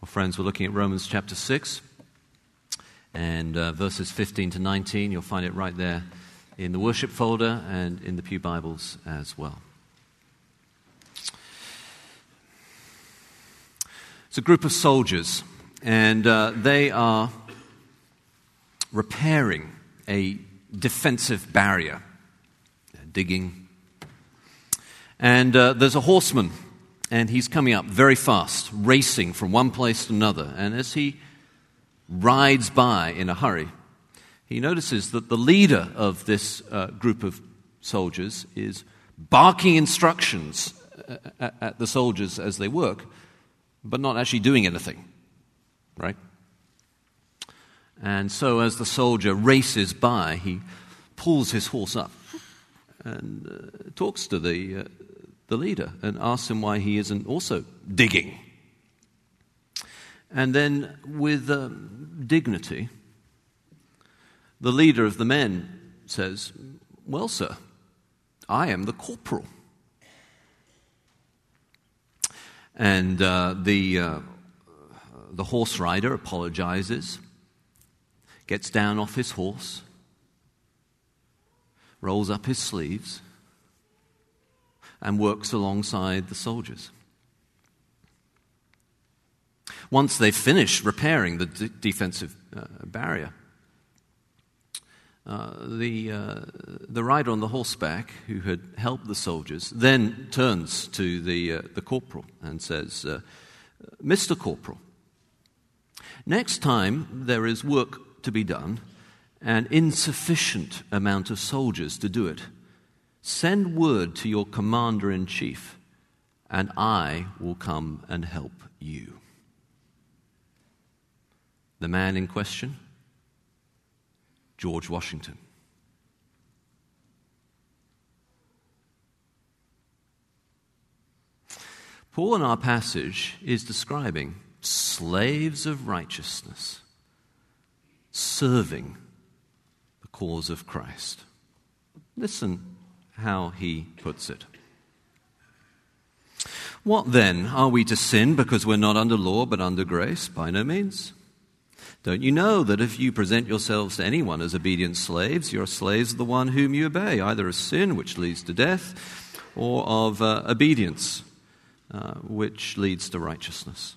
Well, friends, we're looking at Romans chapter 6 and uh, verses 15 to 19. You'll find it right there in the worship folder and in the Pew Bibles as well. It's a group of soldiers, and uh, they are repairing a defensive barrier, They're digging. And uh, there's a horseman and he's coming up very fast, racing from one place to another. And as he rides by in a hurry, he notices that the leader of this uh, group of soldiers is barking instructions uh, at, at the soldiers as they work, but not actually doing anything, right? And so, as the soldier races by, he pulls his horse up and uh, talks to the, uh, the leader and asks him why he isn't also digging. And then, with um, dignity, the leader of the men says, Well, sir, I am the corporal. And uh, the, uh, the horse rider apologizes, gets down off his horse, rolls up his sleeves, and works alongside the soldiers. Once they've finished repairing the d- defensive uh, barrier, uh, the, uh, the rider on the horseback who had helped the soldiers then turns to the, uh, the corporal and says, uh, Mr. Corporal, next time there is work to be done, an insufficient amount of soldiers to do it, Send word to your commander in chief, and I will come and help you. The man in question? George Washington. Paul in our passage is describing slaves of righteousness serving the cause of Christ. Listen how he puts it. What then? Are we to sin because we're not under law but under grace? By no means. Don't you know that if you present yourselves to anyone as obedient slaves, you're slaves of the one whom you obey, either of sin, which leads to death, or of uh, obedience, uh, which leads to righteousness?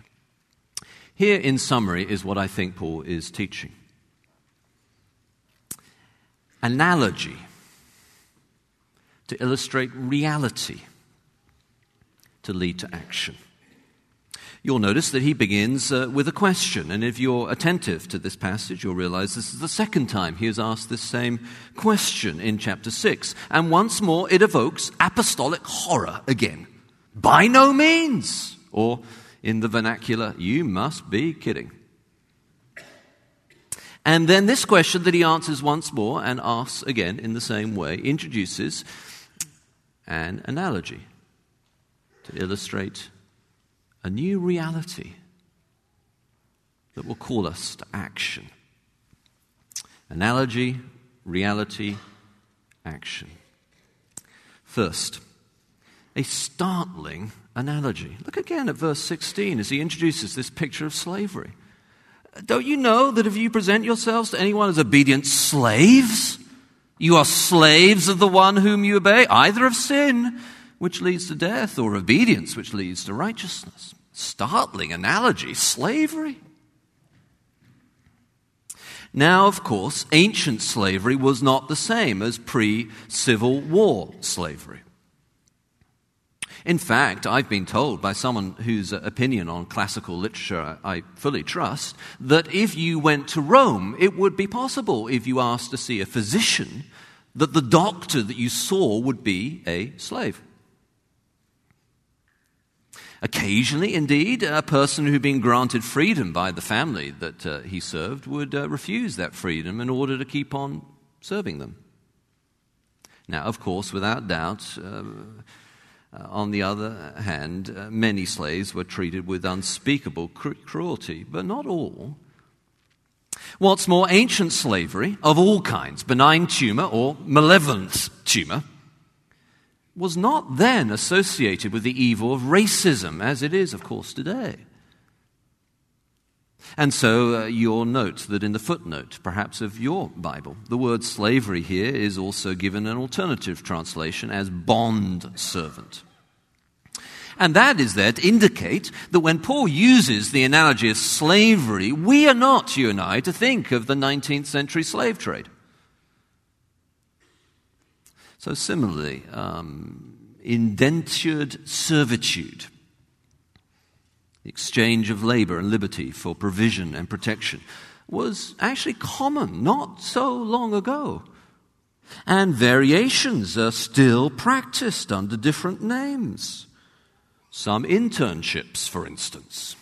Here, in summary, is what I think Paul is teaching analogy to illustrate reality to lead to action. You'll notice that he begins uh, with a question, and if you're attentive to this passage, you'll realize this is the second time he has asked this same question in chapter 6. And once more, it evokes apostolic horror again. By no means! Or in the vernacular, you must be kidding. And then this question that he answers once more and asks again in the same way introduces an analogy to illustrate a new reality that will call us to action. Analogy, reality, action. First, a startling analogy. Look again at verse 16 as he introduces this picture of slavery. Don't you know that if you present yourselves to anyone as obedient slaves, you are slaves of the one whom you obey, either of sin, which leads to death, or obedience, which leads to righteousness? Startling analogy, slavery. Now, of course, ancient slavery was not the same as pre Civil War slavery. In fact, I've been told by someone whose opinion on classical literature I fully trust that if you went to Rome, it would be possible, if you asked to see a physician, that the doctor that you saw would be a slave. Occasionally, indeed, a person who'd been granted freedom by the family that uh, he served would uh, refuse that freedom in order to keep on serving them. Now, of course, without doubt, uh, uh on the other hand, uh, many slaves were treated with unspeakable cru- cruelty, but not all. What's more, ancient slavery of all kinds, benign tumor or malevolent tumor, was not then associated with the evil of racism, as it is, of course, today. And so uh, you'll note that in the footnote, perhaps of your Bible, the word slavery here is also given an alternative translation as bond servant. And that is there to indicate that when Paul uses the analogy of slavery, we are not, you and I, to think of the 19th century slave trade. So, similarly, um, indentured servitude, the exchange of labor and liberty for provision and protection, was actually common not so long ago. And variations are still practiced under different names. Some internships, for instance.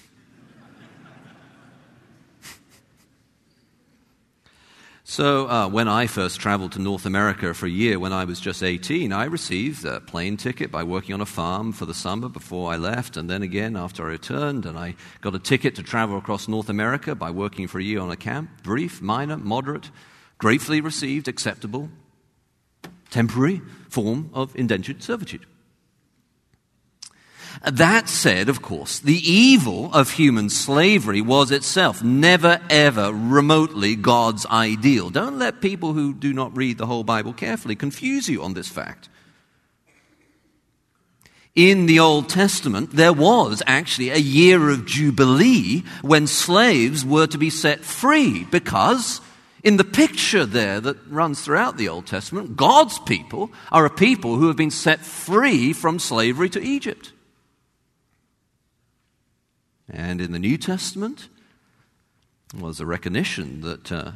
So, uh, when I first traveled to North America for a year when I was just 18, I received a plane ticket by working on a farm for the summer before I left, and then again after I returned. And I got a ticket to travel across North America by working for a year on a camp. Brief, minor, moderate, gratefully received, acceptable, temporary form of indentured servitude. That said, of course, the evil of human slavery was itself never ever remotely God's ideal. Don't let people who do not read the whole Bible carefully confuse you on this fact. In the Old Testament, there was actually a year of Jubilee when slaves were to be set free because in the picture there that runs throughout the Old Testament, God's people are a people who have been set free from slavery to Egypt. And in the New Testament, was a recognition that uh,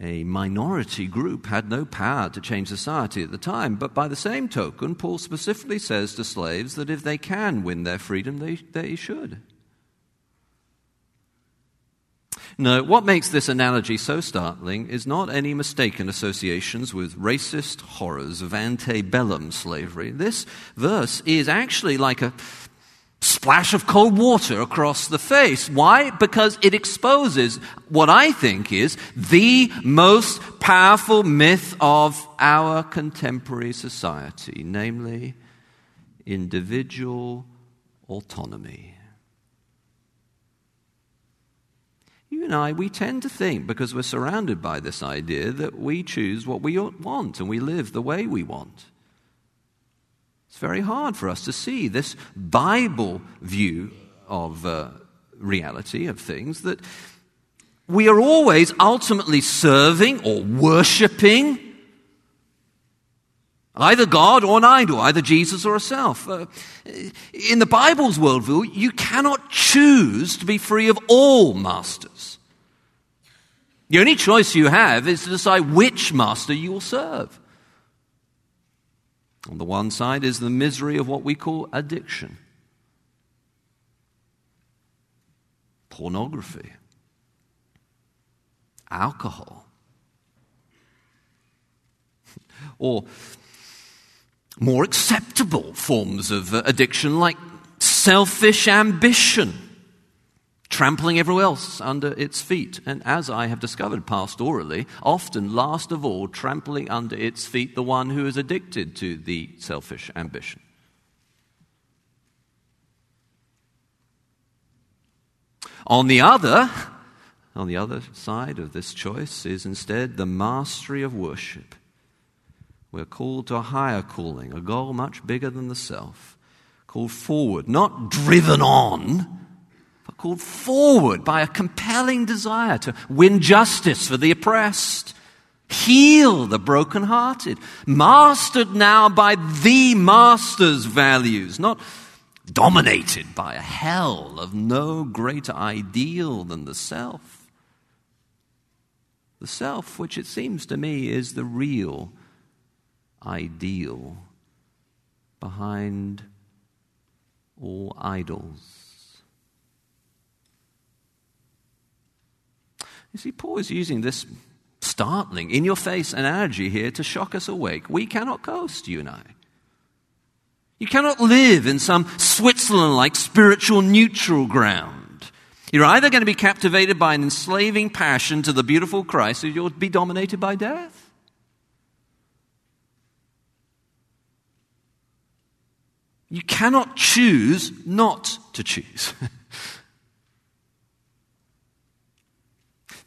a minority group had no power to change society at the time. But by the same token, Paul specifically says to slaves that if they can win their freedom, they, they should. No, what makes this analogy so startling is not any mistaken associations with racist horrors of antebellum slavery. This verse is actually like a splash of cold water across the face. Why? Because it exposes what I think is the most powerful myth of our contemporary society, namely individual autonomy. You and I, we tend to think, because we're surrounded by this idea, that we choose what we want and we live the way we want. Very hard for us to see this Bible view of uh, reality, of things, that we are always ultimately serving or worshiping either God or an idol, either Jesus or self. Uh, in the Bible's worldview, you cannot choose to be free of all masters. The only choice you have is to decide which master you will serve. On the one side is the misery of what we call addiction, pornography, alcohol, or more acceptable forms of uh, addiction like selfish ambition trampling everyone else under its feet. And as I have discovered pastorally, often last of all, trampling under its feet the one who is addicted to the selfish ambition. On the other, on the other side of this choice is instead the mastery of worship. We're called to a higher calling, a goal much bigger than the self, called forward, not driven on called forward by a compelling desire to win justice for the oppressed, heal the brokenhearted, mastered now by the master's values, not dominated by a hell of no greater ideal than the self. The self, which it seems to me is the real ideal behind all idols. You see, Paul is using this startling, in your face analogy here to shock us awake. We cannot coast, you and I. You cannot live in some Switzerland like spiritual neutral ground. You're either going to be captivated by an enslaving passion to the beautiful Christ or you'll be dominated by death. You cannot choose not to choose.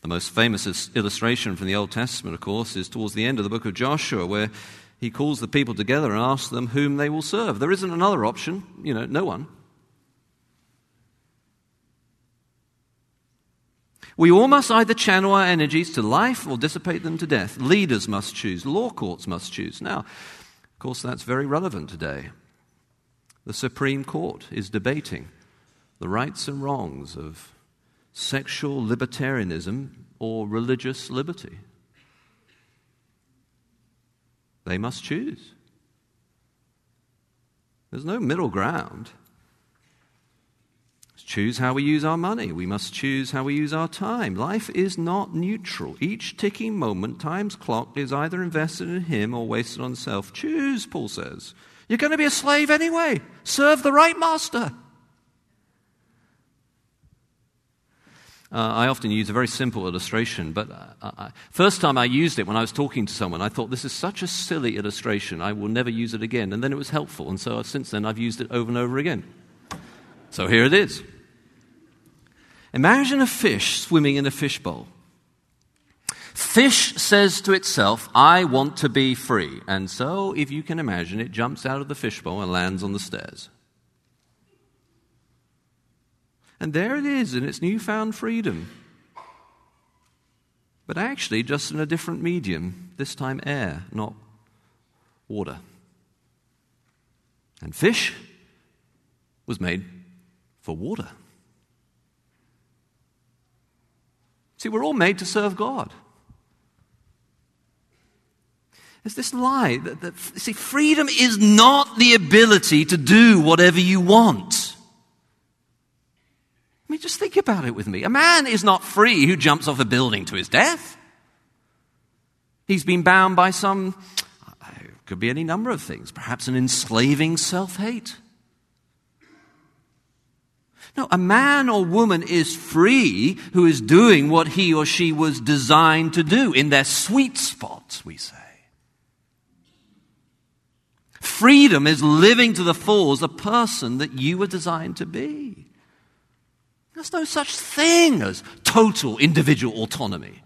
the most famous illustration from the Old Testament, of course, is towards the end of the book of Joshua, where he calls the people together and asks them whom they will serve. There isn't another option, you know, no one. We all must either channel our energies to life or dissipate them to death. Leaders must choose, law courts must choose. Now, of course, that's very relevant today. The Supreme Court is debating the rights and wrongs of sexual libertarianism or religious liberty. They must choose. There's no middle ground. Let's choose how we use our money. We must choose how we use our time. Life is not neutral. Each ticking moment, time's clock, is either invested in Him or wasted on self. Choose, Paul says. You're going to be a slave anyway. Serve the right master. Uh, I often use a very simple illustration, but uh, I, first time I used it when I was talking to someone, I thought, this is such a silly illustration, I will never use it again. And then it was helpful, and so since then I've used it over and over again. So here it is. Imagine a fish swimming in a fishbowl. Fish says to itself, I want to be free. And so, if you can imagine, it jumps out of the fishbowl and lands on the stairs. And there it is in its newfound freedom. But actually, just in a different medium, this time air, not water. And fish was made for water. See, we're all made to serve God. There's this lie that, that, see, freedom is not the ability to do whatever you want. I mean, just think about it with me. A man is not free who jumps off a building to his death. He's been bound by some, uh, could be any number of things, perhaps an enslaving self hate. No, a man or woman is free who is doing what he or she was designed to do in their sweet spots, we say. Freedom is living to the full as a person that you were designed to be. There's no such thing as total individual autonomy,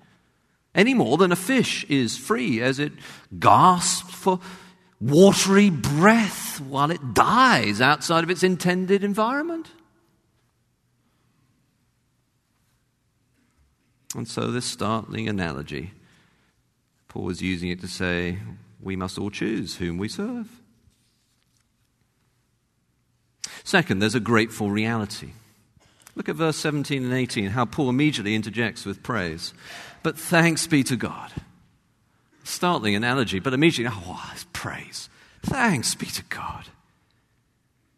any more than a fish is free as it gasps for watery breath while it dies outside of its intended environment. And so, this startling analogy, Paul is using it to say we must all choose whom we serve. Second, there's a grateful reality. Look at verse 17 and 18, how Paul immediately interjects with praise. But thanks be to God. Startling analogy, but immediately, oh, praise. Thanks be to God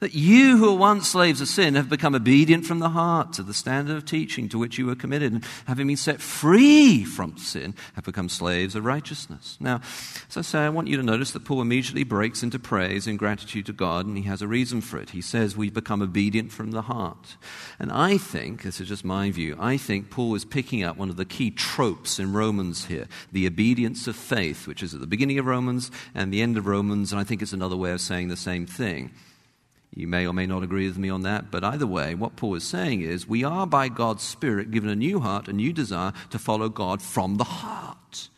that you who were once slaves of sin have become obedient from the heart to the standard of teaching to which you were committed, and having been set free from sin, have become slaves of righteousness. Now, as I say, I want you to notice that Paul immediately breaks into praise and gratitude to God, and he has a reason for it. He says we've become obedient from the heart. And I think, this is just my view, I think Paul is picking up one of the key tropes in Romans here the obedience of faith, which is at the beginning of Romans and the end of Romans, and I think it's another way of saying the same thing. You may or may not agree with me on that, but either way, what Paul is saying is we are by God's Spirit given a new heart, a new desire to follow God from the heart.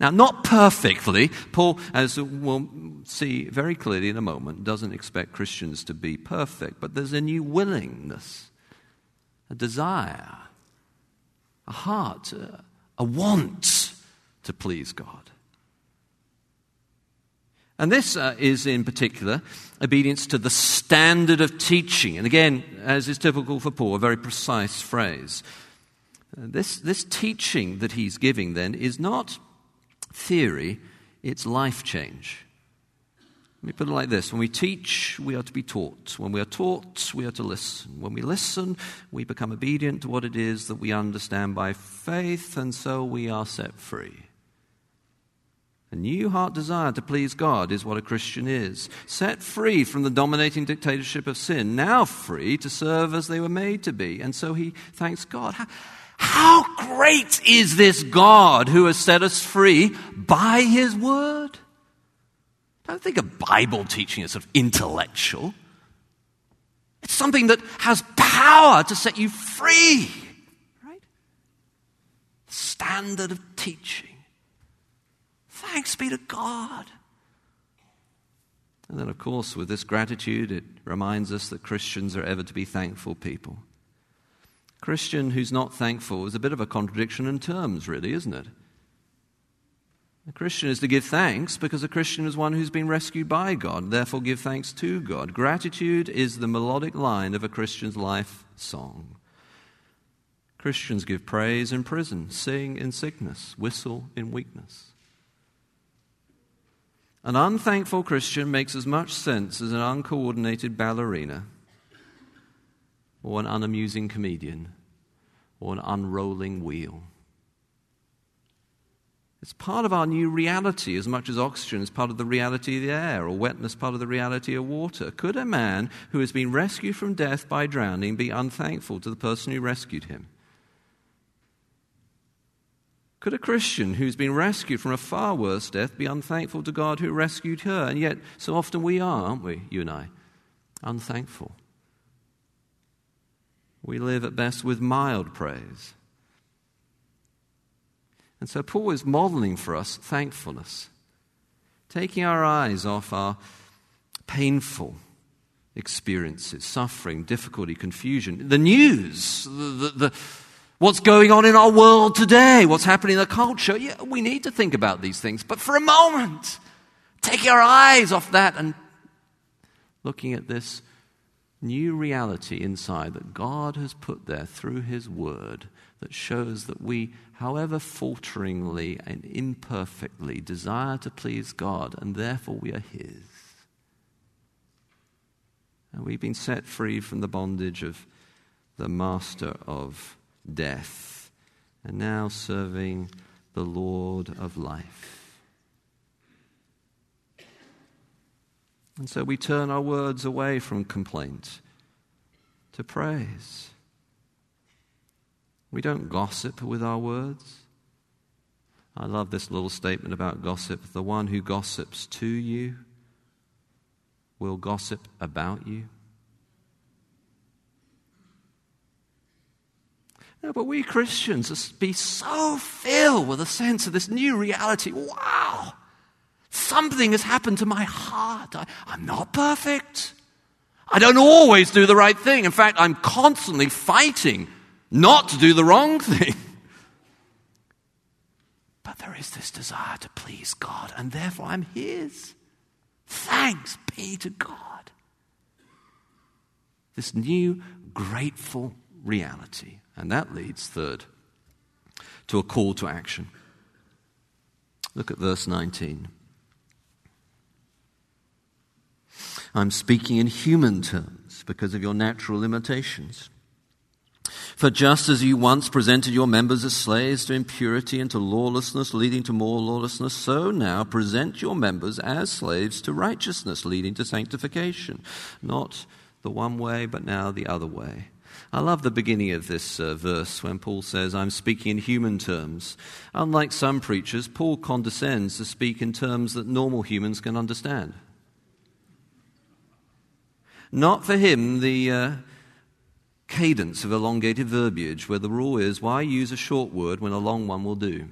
Now, not perfectly. Paul, as we'll see very clearly in a moment, doesn't expect Christians to be perfect, but there's a new willingness, a desire, a heart, a want to please God. And this uh, is in particular obedience to the standard of teaching. And again, as is typical for Paul, a very precise phrase. Uh, this, this teaching that he's giving then is not theory, it's life change. Let me put it like this when we teach, we are to be taught. When we are taught, we are to listen. When we listen, we become obedient to what it is that we understand by faith, and so we are set free. A new heart desire to please God is what a Christian is. Set free from the dominating dictatorship of sin, now free to serve as they were made to be. And so he thanks God. How, how great is this God who has set us free by his word? Don't think of Bible teaching as sort of intellectual. It's something that has power to set you free. Right? Standard of teaching. Thanks be to God. And then, of course, with this gratitude, it reminds us that Christians are ever to be thankful people. Christian who's not thankful is a bit of a contradiction in terms, really, isn't it? A Christian is to give thanks because a Christian is one who's been rescued by God, therefore, give thanks to God. Gratitude is the melodic line of a Christian's life song. Christians give praise in prison, sing in sickness, whistle in weakness. An unthankful Christian makes as much sense as an uncoordinated ballerina, or an unamusing comedian, or an unrolling wheel. It's part of our new reality as much as oxygen is part of the reality of the air or wetness part of the reality of water. Could a man who has been rescued from death by drowning be unthankful to the person who rescued him? Could a Christian who's been rescued from a far worse death be unthankful to God who rescued her? And yet, so often we are, aren't we, you and I? Unthankful. We live at best with mild praise. And so Paul is modeling for us thankfulness, taking our eyes off our painful experiences, suffering, difficulty, confusion, the news, the, the, the, what's going on in our world today, what's happening in the culture. Yeah, we need to think about these things, but for a moment, take your eyes off that and looking at this new reality inside that God has put there through His Word that shows that we, however falteringly and imperfectly, desire to please God, and therefore we are His. And we've been set free from the bondage of the master of death, and now serving the Lord of life. And so we turn our words away from complaint to praise. We don't gossip with our words. I love this little statement about gossip. The one who gossips to you will gossip about you. But we Christians must be so filled with a sense of this new reality. Wow! Something has happened to my heart. I, I'm not perfect. I don't always do the right thing. In fact, I'm constantly fighting not to do the wrong thing. But there is this desire to please God, and therefore I'm His. Thanks be to God. This new grateful reality. And that leads, third, to a call to action. Look at verse 19. I'm speaking in human terms because of your natural limitations. For just as you once presented your members as slaves to impurity and to lawlessness, leading to more lawlessness, so now present your members as slaves to righteousness, leading to sanctification. Not the one way, but now the other way. I love the beginning of this uh, verse when Paul says, I'm speaking in human terms. Unlike some preachers, Paul condescends to speak in terms that normal humans can understand. Not for him the uh, cadence of elongated verbiage where the rule is why use a short word when a long one will do.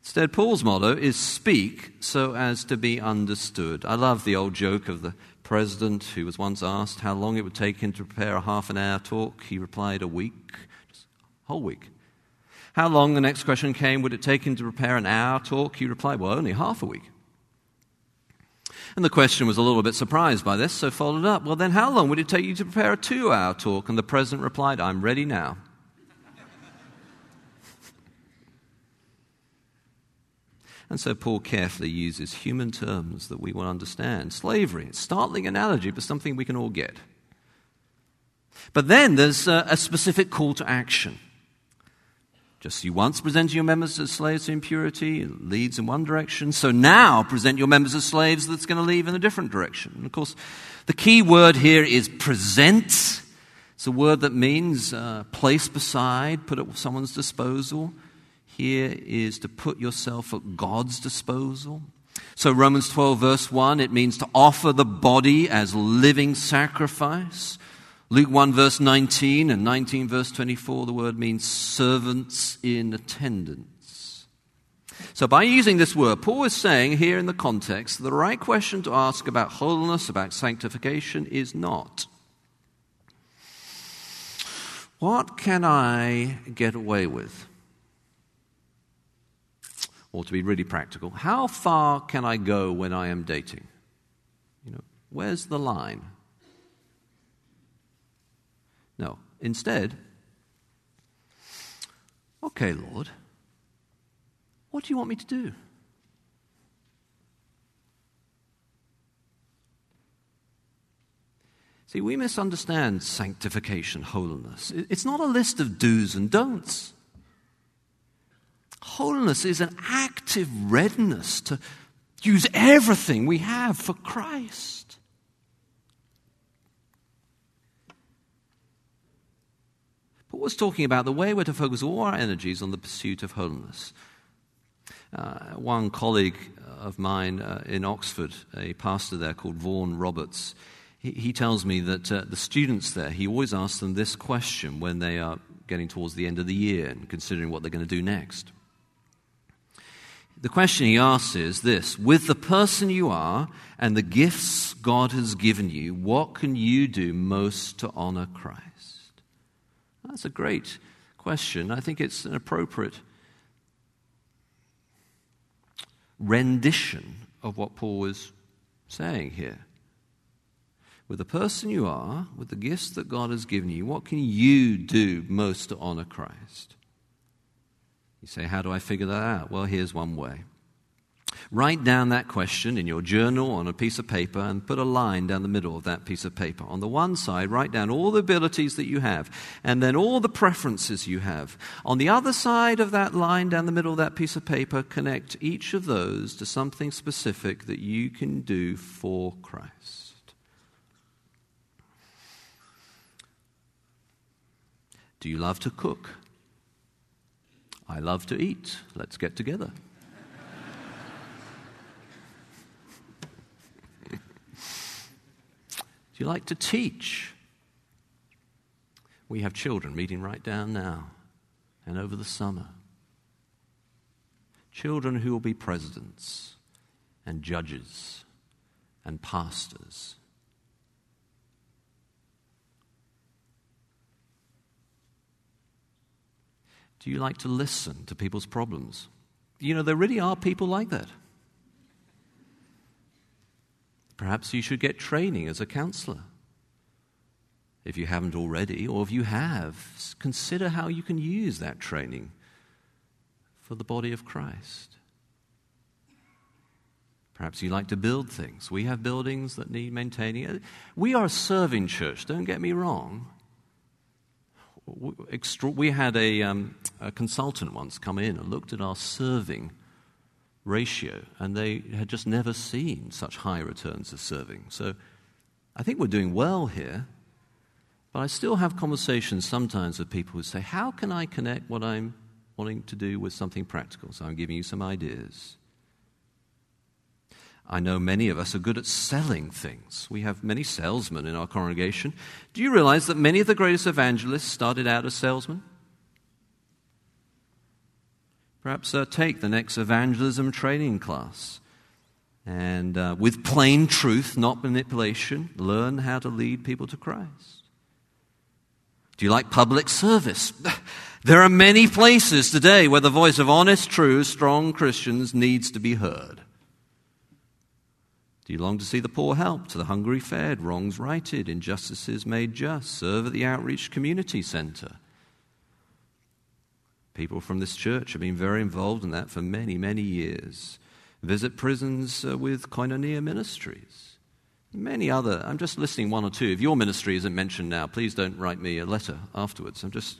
Instead, Paul's motto is speak so as to be understood. I love the old joke of the president who was once asked how long it would take him to prepare a half an hour talk. He replied, a week, just a whole week. How long, the next question came, would it take him to prepare an hour talk? He replied, well, only half a week. And the question was a little bit surprised by this, so followed up. Well, then how long would it take you to prepare a two hour talk? And the president replied, I'm ready now. And so Paul carefully uses human terms that we will understand. Slavery, a startling analogy, but something we can all get. But then there's a, a specific call to action. Just you once presented your members as slaves to impurity, it leads in one direction. So now present your members as slaves that's going to lead in a different direction. And of course, the key word here is present. It's a word that means uh, place beside, put at someone's disposal. Here is to put yourself at God's disposal. So, Romans 12, verse 1, it means to offer the body as living sacrifice. Luke 1, verse 19, and 19, verse 24, the word means servants in attendance. So, by using this word, Paul is saying here in the context the right question to ask about holiness, about sanctification, is not what can I get away with? Or to be really practical, how far can I go when I am dating? You know, where's the line? No. Instead, okay, Lord, what do you want me to do? See, we misunderstand sanctification, holiness. It's not a list of do's and don'ts. Holiness is an active readiness to use everything we have for Christ. Paul was talking about the way we're to focus all our energies on the pursuit of holiness. Uh, one colleague of mine uh, in Oxford, a pastor there called Vaughan Roberts, he, he tells me that uh, the students there, he always asks them this question when they are getting towards the end of the year and considering what they're going to do next. The question he asks is this With the person you are and the gifts God has given you, what can you do most to honor Christ? That's a great question. I think it's an appropriate rendition of what Paul was saying here. With the person you are, with the gifts that God has given you, what can you do most to honor Christ? You say, How do I figure that out? Well, here's one way. Write down that question in your journal on a piece of paper and put a line down the middle of that piece of paper. On the one side, write down all the abilities that you have and then all the preferences you have. On the other side of that line down the middle of that piece of paper, connect each of those to something specific that you can do for Christ. Do you love to cook? I love to eat. Let's get together. Do you like to teach? We have children meeting right down now and over the summer. Children who will be presidents and judges and pastors. Do you like to listen to people's problems? You know, there really are people like that. Perhaps you should get training as a counselor. If you haven't already, or if you have, consider how you can use that training for the body of Christ. Perhaps you like to build things. We have buildings that need maintaining. Uh, we are a serving church, don't get me wrong. We had a, um, a consultant once come in and looked at our serving ratio, and they had just never seen such high returns of serving. So I think we're doing well here, but I still have conversations sometimes with people who say, How can I connect what I'm wanting to do with something practical? So I'm giving you some ideas. I know many of us are good at selling things. We have many salesmen in our congregation. Do you realize that many of the greatest evangelists started out as salesmen? Perhaps uh, take the next evangelism training class. And uh, with plain truth, not manipulation, learn how to lead people to Christ. Do you like public service? There are many places today where the voice of honest, true, strong Christians needs to be heard. Do you long to see the poor helped, the hungry fed, wrongs righted, injustices made just? Serve at the outreach community center. People from this church have been very involved in that for many, many years. Visit prisons uh, with Koinonia Ministries. Many other, I'm just listing one or two. If your ministry isn't mentioned now, please don't write me a letter afterwards. I'm just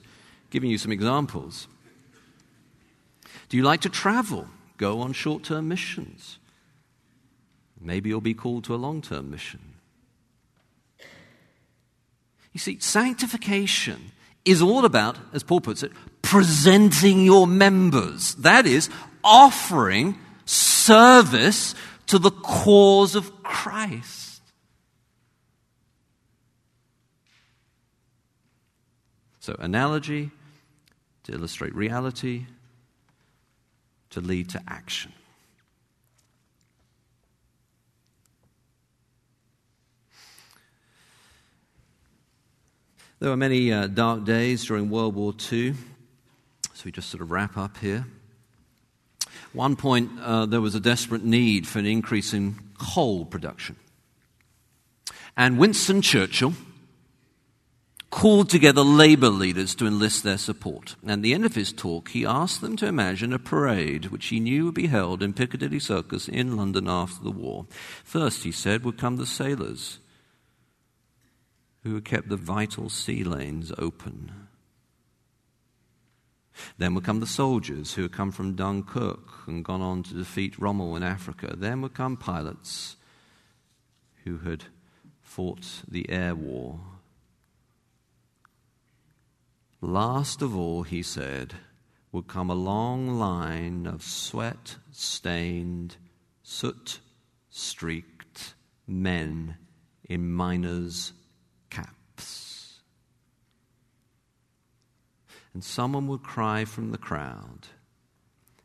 giving you some examples. Do you like to travel? Go on short term missions. Maybe you'll be called to a long term mission. You see, sanctification is all about, as Paul puts it, presenting your members. That is, offering service to the cause of Christ. So, analogy to illustrate reality, to lead to action. There were many uh, dark days during World War II, so we just sort of wrap up here. One point, uh, there was a desperate need for an increase in coal production. And Winston Churchill called together labor leaders to enlist their support. At the end of his talk, he asked them to imagine a parade which he knew would be held in Piccadilly Circus in London after the war. First, he said, would come the sailors who had kept the vital sea lanes open. Then would come the soldiers who had come from Dunkirk and gone on to defeat Rommel in Africa. Then would come pilots who had fought the air war. Last of all, he said, would come a long line of sweat stained, soot streaked men in miners' And someone would cry from the crowd,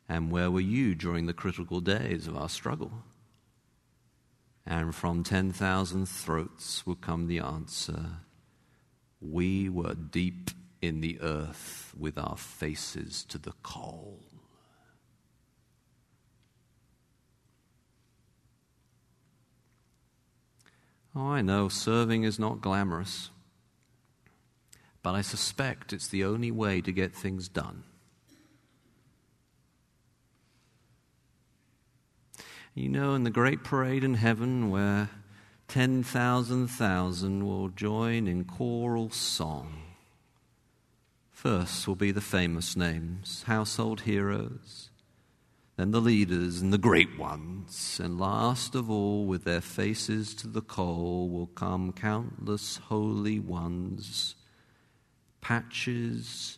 And where were you during the critical days of our struggle? And from 10,000 throats would come the answer We were deep in the earth with our faces to the coal. Oh, I know serving is not glamorous but I suspect it's the only way to get things done. You know, in the great parade in heaven where 10,000 thousand will join in choral song, first will be the famous names, household heroes, then the leaders and the great ones, and last of all, with their faces to the coal, will come countless holy ones patches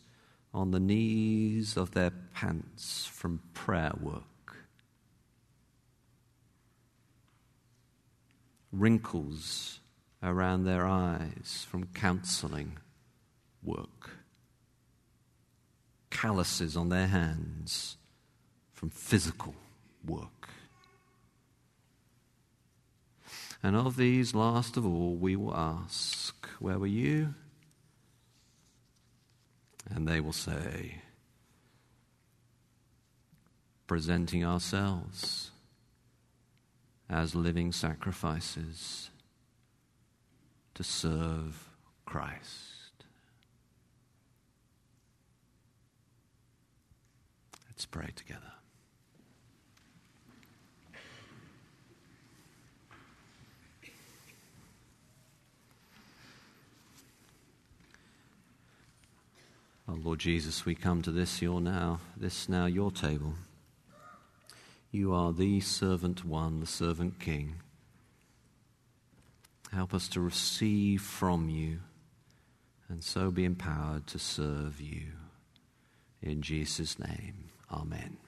on the knees of their pants from prayer work, wrinkles around their eyes from counseling work, calluses on their hands from physical work. And of these, last of all, we will ask, Where were you? And they will say, presenting ourselves as living sacrifices to serve Christ. Let's pray together. Oh, Lord Jesus, we come to this your now, this now your table. You are the servant one, the servant king. Help us to receive from you and so be empowered to serve you. In Jesus' name, amen.